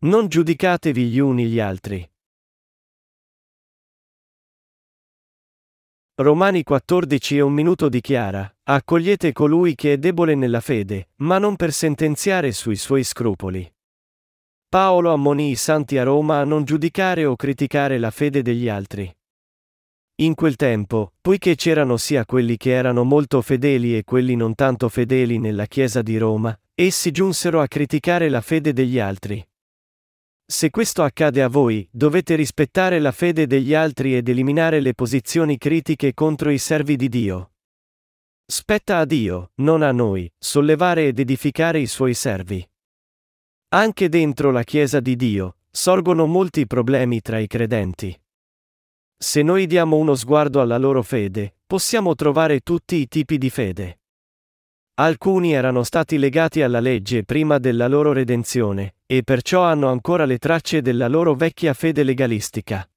Non giudicatevi gli uni gli altri. Romani 14 e un minuto dichiara, accogliete colui che è debole nella fede, ma non per sentenziare sui suoi scrupoli. Paolo ammonì i santi a Roma a non giudicare o criticare la fede degli altri. In quel tempo, poiché c'erano sia quelli che erano molto fedeli e quelli non tanto fedeli nella Chiesa di Roma, essi giunsero a criticare la fede degli altri. Se questo accade a voi, dovete rispettare la fede degli altri ed eliminare le posizioni critiche contro i servi di Dio. Spetta a Dio, non a noi, sollevare ed edificare i suoi servi. Anche dentro la Chiesa di Dio, sorgono molti problemi tra i credenti. Se noi diamo uno sguardo alla loro fede, possiamo trovare tutti i tipi di fede. Alcuni erano stati legati alla legge prima della loro redenzione, e perciò hanno ancora le tracce della loro vecchia fede legalistica.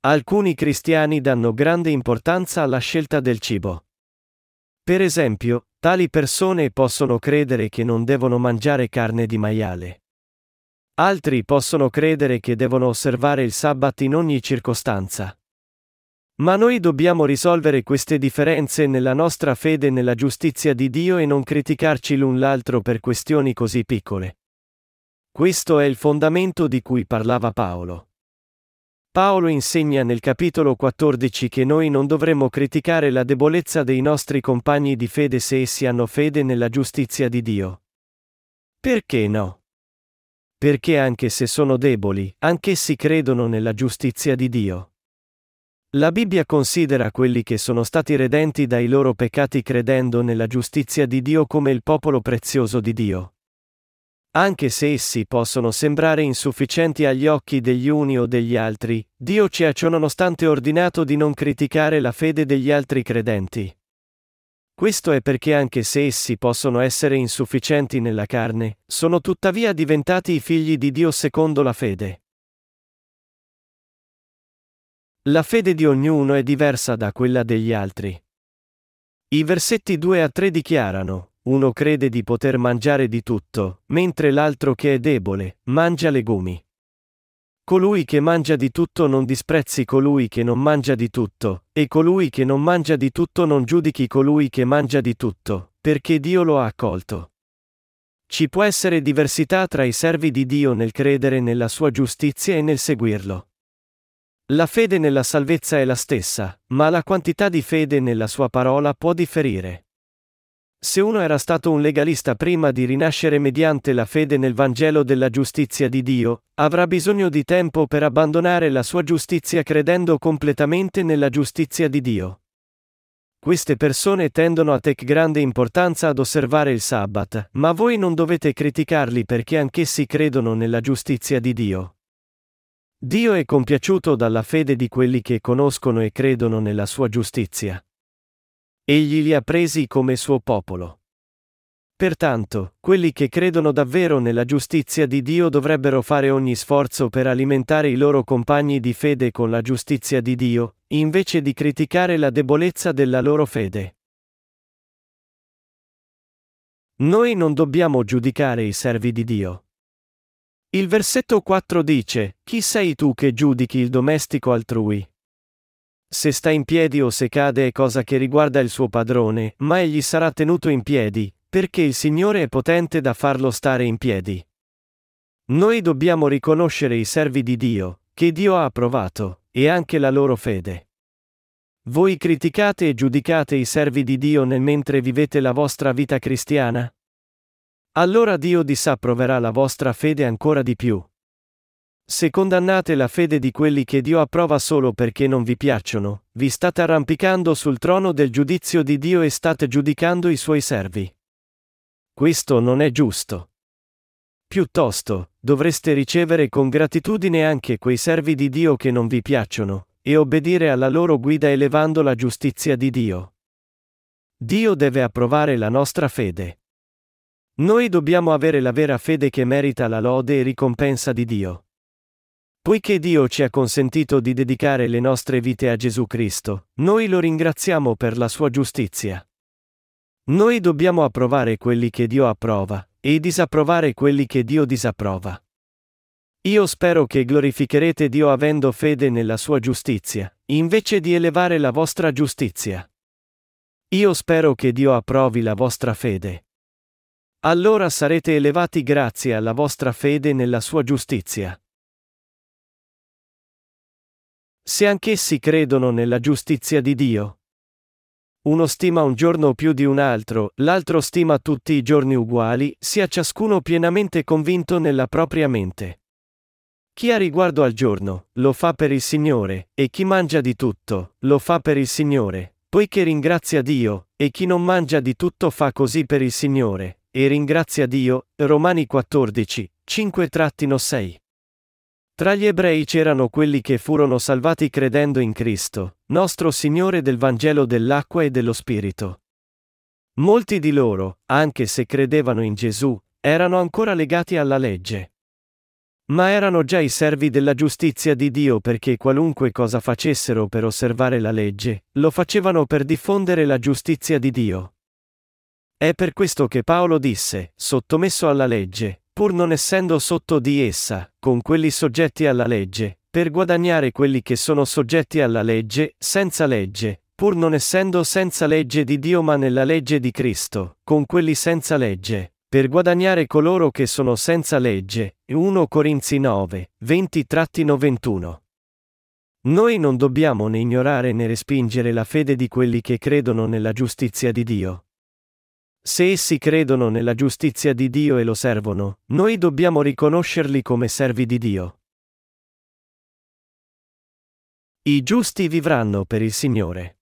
Alcuni cristiani danno grande importanza alla scelta del cibo. Per esempio, tali persone possono credere che non devono mangiare carne di maiale. Altri possono credere che devono osservare il sabbat in ogni circostanza. Ma noi dobbiamo risolvere queste differenze nella nostra fede nella giustizia di Dio e non criticarci l'un l'altro per questioni così piccole. Questo è il fondamento di cui parlava Paolo. Paolo insegna nel capitolo 14 che noi non dovremmo criticare la debolezza dei nostri compagni di fede se essi hanno fede nella giustizia di Dio. Perché no? Perché anche se sono deboli, anch'essi credono nella giustizia di Dio. La Bibbia considera quelli che sono stati redenti dai loro peccati credendo nella giustizia di Dio come il popolo prezioso di Dio. Anche se essi possono sembrare insufficienti agli occhi degli uni o degli altri, Dio ci ha ciononostante ordinato di non criticare la fede degli altri credenti. Questo è perché anche se essi possono essere insufficienti nella carne, sono tuttavia diventati i figli di Dio secondo la fede. La fede di ognuno è diversa da quella degli altri. I versetti 2 a 3 dichiarano, uno crede di poter mangiare di tutto, mentre l'altro che è debole, mangia legumi. Colui che mangia di tutto non disprezzi colui che non mangia di tutto, e colui che non mangia di tutto non giudichi colui che mangia di tutto, perché Dio lo ha accolto. Ci può essere diversità tra i servi di Dio nel credere nella sua giustizia e nel seguirlo. La fede nella salvezza è la stessa, ma la quantità di fede nella sua parola può differire. Se uno era stato un legalista prima di rinascere mediante la fede nel Vangelo della giustizia di Dio, avrà bisogno di tempo per abbandonare la sua giustizia credendo completamente nella giustizia di Dio. Queste persone tendono a tec grande importanza ad osservare il sabbat, ma voi non dovete criticarli perché anch'essi credono nella giustizia di Dio. Dio è compiaciuto dalla fede di quelli che conoscono e credono nella sua giustizia. Egli li ha presi come suo popolo. Pertanto, quelli che credono davvero nella giustizia di Dio dovrebbero fare ogni sforzo per alimentare i loro compagni di fede con la giustizia di Dio, invece di criticare la debolezza della loro fede. Noi non dobbiamo giudicare i servi di Dio. Il versetto 4 dice, Chi sei tu che giudichi il domestico altrui? Se sta in piedi o se cade è cosa che riguarda il suo padrone, ma egli sarà tenuto in piedi, perché il Signore è potente da farlo stare in piedi. Noi dobbiamo riconoscere i servi di Dio, che Dio ha approvato, e anche la loro fede. Voi criticate e giudicate i servi di Dio nel mentre vivete la vostra vita cristiana? Allora Dio disapproverà la vostra fede ancora di più. Se condannate la fede di quelli che Dio approva solo perché non vi piacciono, vi state arrampicando sul trono del giudizio di Dio e state giudicando i suoi servi. Questo non è giusto. Piuttosto, dovreste ricevere con gratitudine anche quei servi di Dio che non vi piacciono, e obbedire alla loro guida elevando la giustizia di Dio. Dio deve approvare la nostra fede. Noi dobbiamo avere la vera fede che merita la lode e ricompensa di Dio. Poiché Dio ci ha consentito di dedicare le nostre vite a Gesù Cristo, noi lo ringraziamo per la sua giustizia. Noi dobbiamo approvare quelli che Dio approva, e disapprovare quelli che Dio disapprova. Io spero che glorificherete Dio avendo fede nella sua giustizia, invece di elevare la vostra giustizia. Io spero che Dio approvi la vostra fede. Allora sarete elevati grazie alla vostra fede nella sua giustizia. Se anch'essi credono nella giustizia di Dio. Uno stima un giorno più di un altro, l'altro stima tutti i giorni uguali, sia ciascuno pienamente convinto nella propria mente. Chi ha riguardo al giorno, lo fa per il Signore, e chi mangia di tutto, lo fa per il Signore, poiché ringrazia Dio, e chi non mangia di tutto fa così per il Signore, e ringrazia Dio. Romani 14, 5-6. Tra gli ebrei c'erano quelli che furono salvati credendo in Cristo, nostro Signore del Vangelo dell'acqua e dello Spirito. Molti di loro, anche se credevano in Gesù, erano ancora legati alla legge. Ma erano già i servi della giustizia di Dio perché qualunque cosa facessero per osservare la legge, lo facevano per diffondere la giustizia di Dio. È per questo che Paolo disse, sottomesso alla legge, pur non essendo sotto di essa, con quelli soggetti alla legge, per guadagnare quelli che sono soggetti alla legge, senza legge, pur non essendo senza legge di Dio ma nella legge di Cristo, con quelli senza legge, per guadagnare coloro che sono senza legge. 1 Corinzi 9, 20-21. Noi non dobbiamo né ignorare né respingere la fede di quelli che credono nella giustizia di Dio. Se essi credono nella giustizia di Dio e lo servono, noi dobbiamo riconoscerli come servi di Dio. I giusti vivranno per il Signore.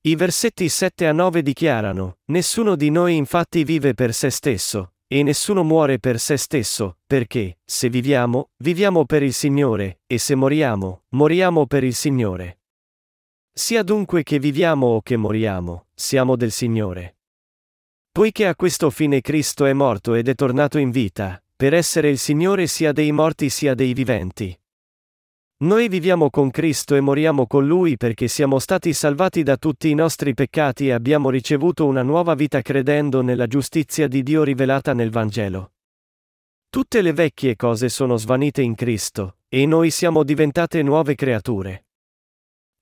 I versetti 7 a 9 dichiarano, Nessuno di noi infatti vive per se stesso, e nessuno muore per se stesso, perché, se viviamo, viviamo per il Signore, e se moriamo, moriamo per il Signore. Sia dunque che viviamo o che moriamo, siamo del Signore. Poiché a questo fine Cristo è morto ed è tornato in vita, per essere il Signore sia dei morti sia dei viventi. Noi viviamo con Cristo e moriamo con Lui perché siamo stati salvati da tutti i nostri peccati e abbiamo ricevuto una nuova vita credendo nella giustizia di Dio rivelata nel Vangelo. Tutte le vecchie cose sono svanite in Cristo, e noi siamo diventate nuove creature.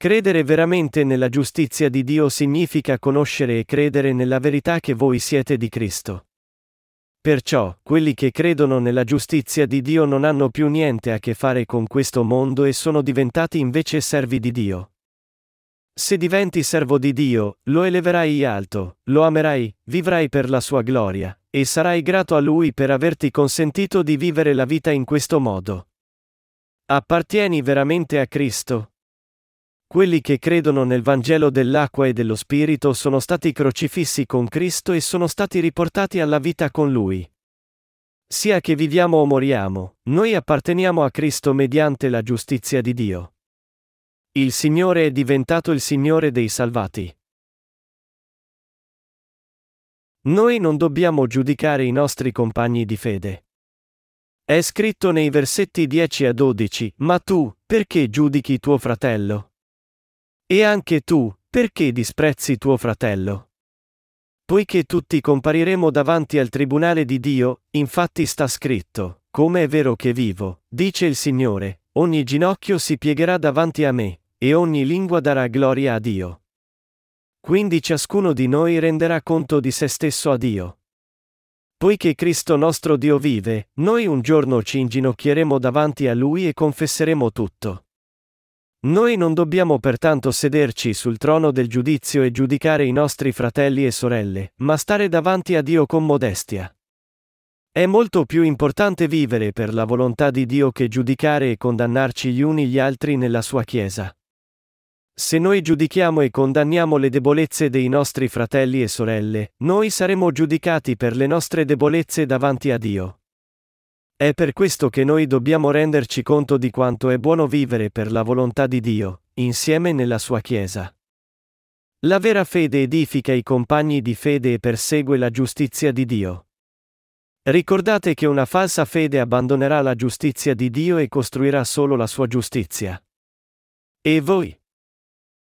Credere veramente nella giustizia di Dio significa conoscere e credere nella verità che voi siete di Cristo. Perciò, quelli che credono nella giustizia di Dio non hanno più niente a che fare con questo mondo e sono diventati invece servi di Dio. Se diventi servo di Dio, lo eleverai alto, lo amerai, vivrai per la sua gloria, e sarai grato a Lui per averti consentito di vivere la vita in questo modo. Appartieni veramente a Cristo? Quelli che credono nel Vangelo dell'acqua e dello Spirito sono stati crocifissi con Cristo e sono stati riportati alla vita con Lui. Sia che viviamo o moriamo, noi apparteniamo a Cristo mediante la giustizia di Dio. Il Signore è diventato il Signore dei salvati. Noi non dobbiamo giudicare i nostri compagni di fede. È scritto nei versetti 10 a 12, ma tu, perché giudichi tuo fratello? E anche tu, perché disprezzi tuo fratello? Poiché tutti compariremo davanti al tribunale di Dio, infatti sta scritto, come è vero che vivo, dice il Signore, ogni ginocchio si piegherà davanti a me, e ogni lingua darà gloria a Dio. Quindi ciascuno di noi renderà conto di se stesso a Dio. Poiché Cristo nostro Dio vive, noi un giorno ci inginocchieremo davanti a Lui e confesseremo tutto. Noi non dobbiamo pertanto sederci sul trono del giudizio e giudicare i nostri fratelli e sorelle, ma stare davanti a Dio con modestia. È molto più importante vivere per la volontà di Dio che giudicare e condannarci gli uni gli altri nella sua Chiesa. Se noi giudichiamo e condanniamo le debolezze dei nostri fratelli e sorelle, noi saremo giudicati per le nostre debolezze davanti a Dio. È per questo che noi dobbiamo renderci conto di quanto è buono vivere per la volontà di Dio, insieme nella sua Chiesa. La vera fede edifica i compagni di fede e persegue la giustizia di Dio. Ricordate che una falsa fede abbandonerà la giustizia di Dio e costruirà solo la sua giustizia. E voi?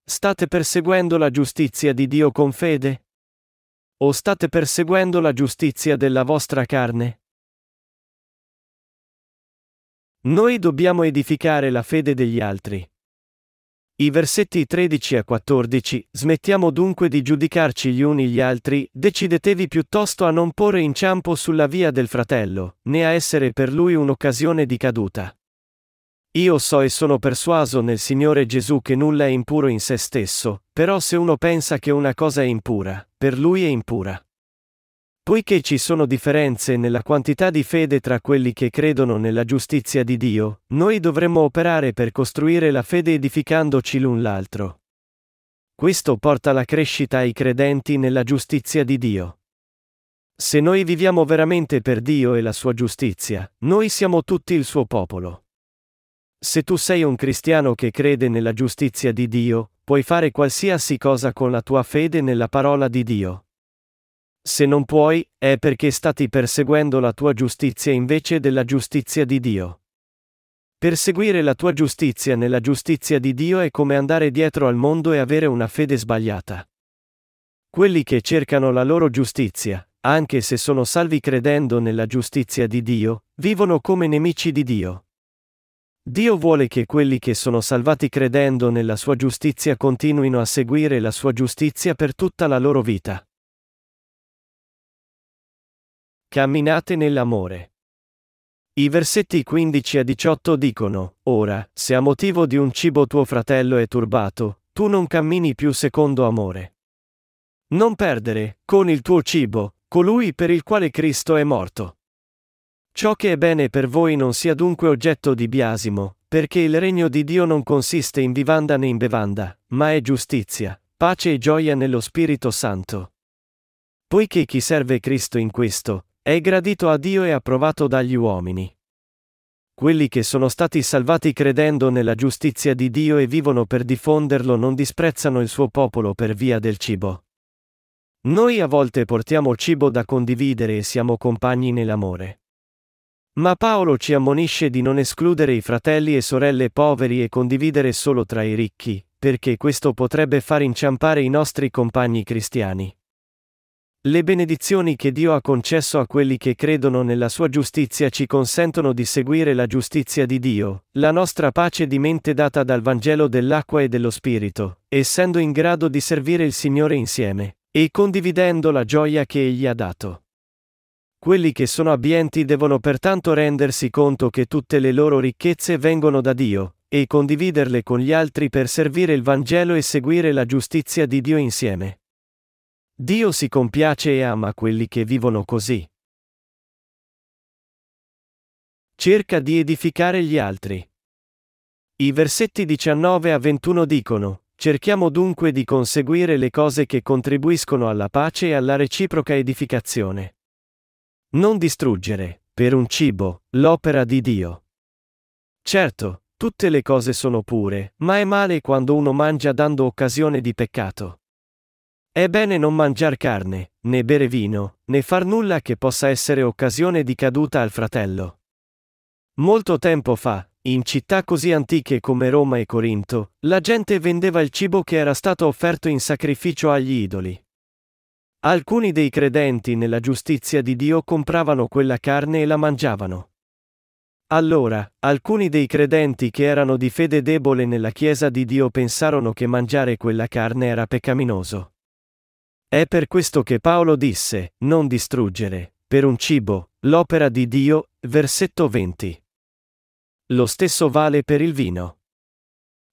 State perseguendo la giustizia di Dio con fede? O state perseguendo la giustizia della vostra carne? Noi dobbiamo edificare la fede degli altri. I versetti 13 a 14 Smettiamo dunque di giudicarci gli uni gli altri, decidetevi piuttosto a non porre inciampo sulla via del fratello, né a essere per lui un'occasione di caduta. Io so e sono persuaso nel Signore Gesù che nulla è impuro in se stesso, però se uno pensa che una cosa è impura, per lui è impura. Poiché ci sono differenze nella quantità di fede tra quelli che credono nella giustizia di Dio, noi dovremmo operare per costruire la fede edificandoci l'un l'altro. Questo porta alla crescita ai credenti nella giustizia di Dio. Se noi viviamo veramente per Dio e la sua giustizia, noi siamo tutti il suo popolo. Se tu sei un cristiano che crede nella giustizia di Dio, puoi fare qualsiasi cosa con la tua fede nella parola di Dio. Se non puoi, è perché stati perseguendo la tua giustizia invece della giustizia di Dio. Perseguire la tua giustizia nella giustizia di Dio è come andare dietro al mondo e avere una fede sbagliata. Quelli che cercano la loro giustizia, anche se sono salvi credendo nella giustizia di Dio, vivono come nemici di Dio. Dio vuole che quelli che sono salvati credendo nella sua giustizia continuino a seguire la sua giustizia per tutta la loro vita. Camminate nell'amore. I versetti 15 a 18 dicono, Ora, se a motivo di un cibo tuo fratello è turbato, tu non cammini più secondo amore. Non perdere, con il tuo cibo, colui per il quale Cristo è morto. Ciò che è bene per voi non sia dunque oggetto di biasimo, perché il regno di Dio non consiste in vivanda né in bevanda, ma è giustizia, pace e gioia nello Spirito Santo. Poiché chi serve Cristo in questo, è gradito a Dio e approvato dagli uomini. Quelli che sono stati salvati credendo nella giustizia di Dio e vivono per diffonderlo non disprezzano il suo popolo per via del cibo. Noi a volte portiamo cibo da condividere e siamo compagni nell'amore. Ma Paolo ci ammonisce di non escludere i fratelli e sorelle poveri e condividere solo tra i ricchi, perché questo potrebbe far inciampare i nostri compagni cristiani. Le benedizioni che Dio ha concesso a quelli che credono nella sua giustizia ci consentono di seguire la giustizia di Dio, la nostra pace di mente data dal Vangelo dell'acqua e dello Spirito, essendo in grado di servire il Signore insieme, e condividendo la gioia che Egli ha dato. Quelli che sono abbienti devono pertanto rendersi conto che tutte le loro ricchezze vengono da Dio, e condividerle con gli altri per servire il Vangelo e seguire la giustizia di Dio insieme. Dio si compiace e ama quelli che vivono così. Cerca di edificare gli altri. I versetti 19 a 21 dicono, Cerchiamo dunque di conseguire le cose che contribuiscono alla pace e alla reciproca edificazione. Non distruggere, per un cibo, l'opera di Dio. Certo, tutte le cose sono pure, ma è male quando uno mangia dando occasione di peccato. È bene non mangiar carne, né bere vino, né far nulla che possa essere occasione di caduta al fratello. Molto tempo fa, in città così antiche come Roma e Corinto, la gente vendeva il cibo che era stato offerto in sacrificio agli idoli. Alcuni dei credenti nella giustizia di Dio compravano quella carne e la mangiavano. Allora, alcuni dei credenti che erano di fede debole nella Chiesa di Dio pensarono che mangiare quella carne era peccaminoso. È per questo che Paolo disse, non distruggere, per un cibo, l'opera di Dio, versetto 20. Lo stesso vale per il vino.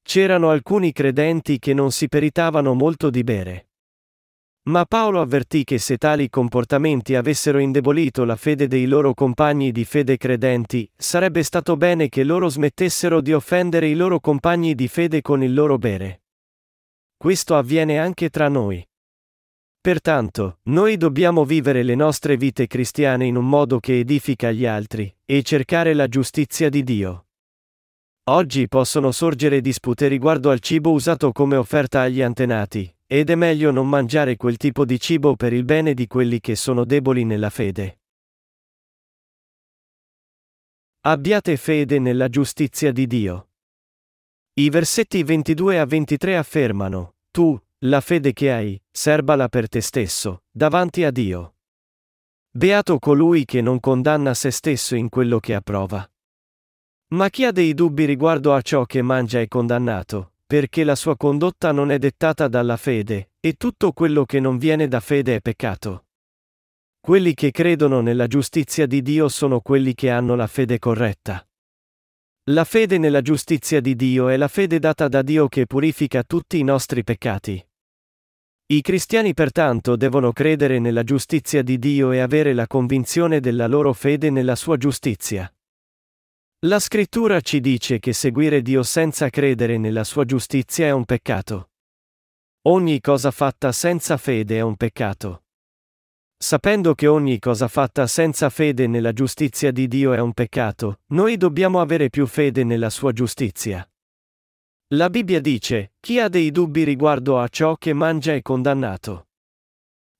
C'erano alcuni credenti che non si peritavano molto di bere. Ma Paolo avvertì che se tali comportamenti avessero indebolito la fede dei loro compagni di fede credenti, sarebbe stato bene che loro smettessero di offendere i loro compagni di fede con il loro bere. Questo avviene anche tra noi. Pertanto, noi dobbiamo vivere le nostre vite cristiane in un modo che edifica gli altri, e cercare la giustizia di Dio. Oggi possono sorgere dispute riguardo al cibo usato come offerta agli antenati, ed è meglio non mangiare quel tipo di cibo per il bene di quelli che sono deboli nella fede. Abbiate fede nella giustizia di Dio. I versetti 22 a 23 affermano, Tu, la fede che hai, serbala per te stesso, davanti a Dio. Beato colui che non condanna se stesso in quello che approva. Ma chi ha dei dubbi riguardo a ciò che mangia è condannato, perché la sua condotta non è dettata dalla fede, e tutto quello che non viene da fede è peccato. Quelli che credono nella giustizia di Dio sono quelli che hanno la fede corretta. La fede nella giustizia di Dio è la fede data da Dio che purifica tutti i nostri peccati. I cristiani pertanto devono credere nella giustizia di Dio e avere la convinzione della loro fede nella sua giustizia. La scrittura ci dice che seguire Dio senza credere nella sua giustizia è un peccato. Ogni cosa fatta senza fede è un peccato. Sapendo che ogni cosa fatta senza fede nella giustizia di Dio è un peccato, noi dobbiamo avere più fede nella sua giustizia. La Bibbia dice, chi ha dei dubbi riguardo a ciò che mangia è condannato.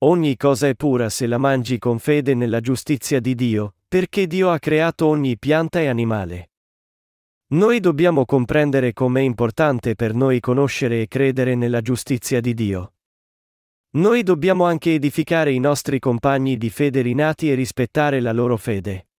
Ogni cosa è pura se la mangi con fede nella giustizia di Dio, perché Dio ha creato ogni pianta e animale. Noi dobbiamo comprendere com'è importante per noi conoscere e credere nella giustizia di Dio. Noi dobbiamo anche edificare i nostri compagni di fede rinati e rispettare la loro fede.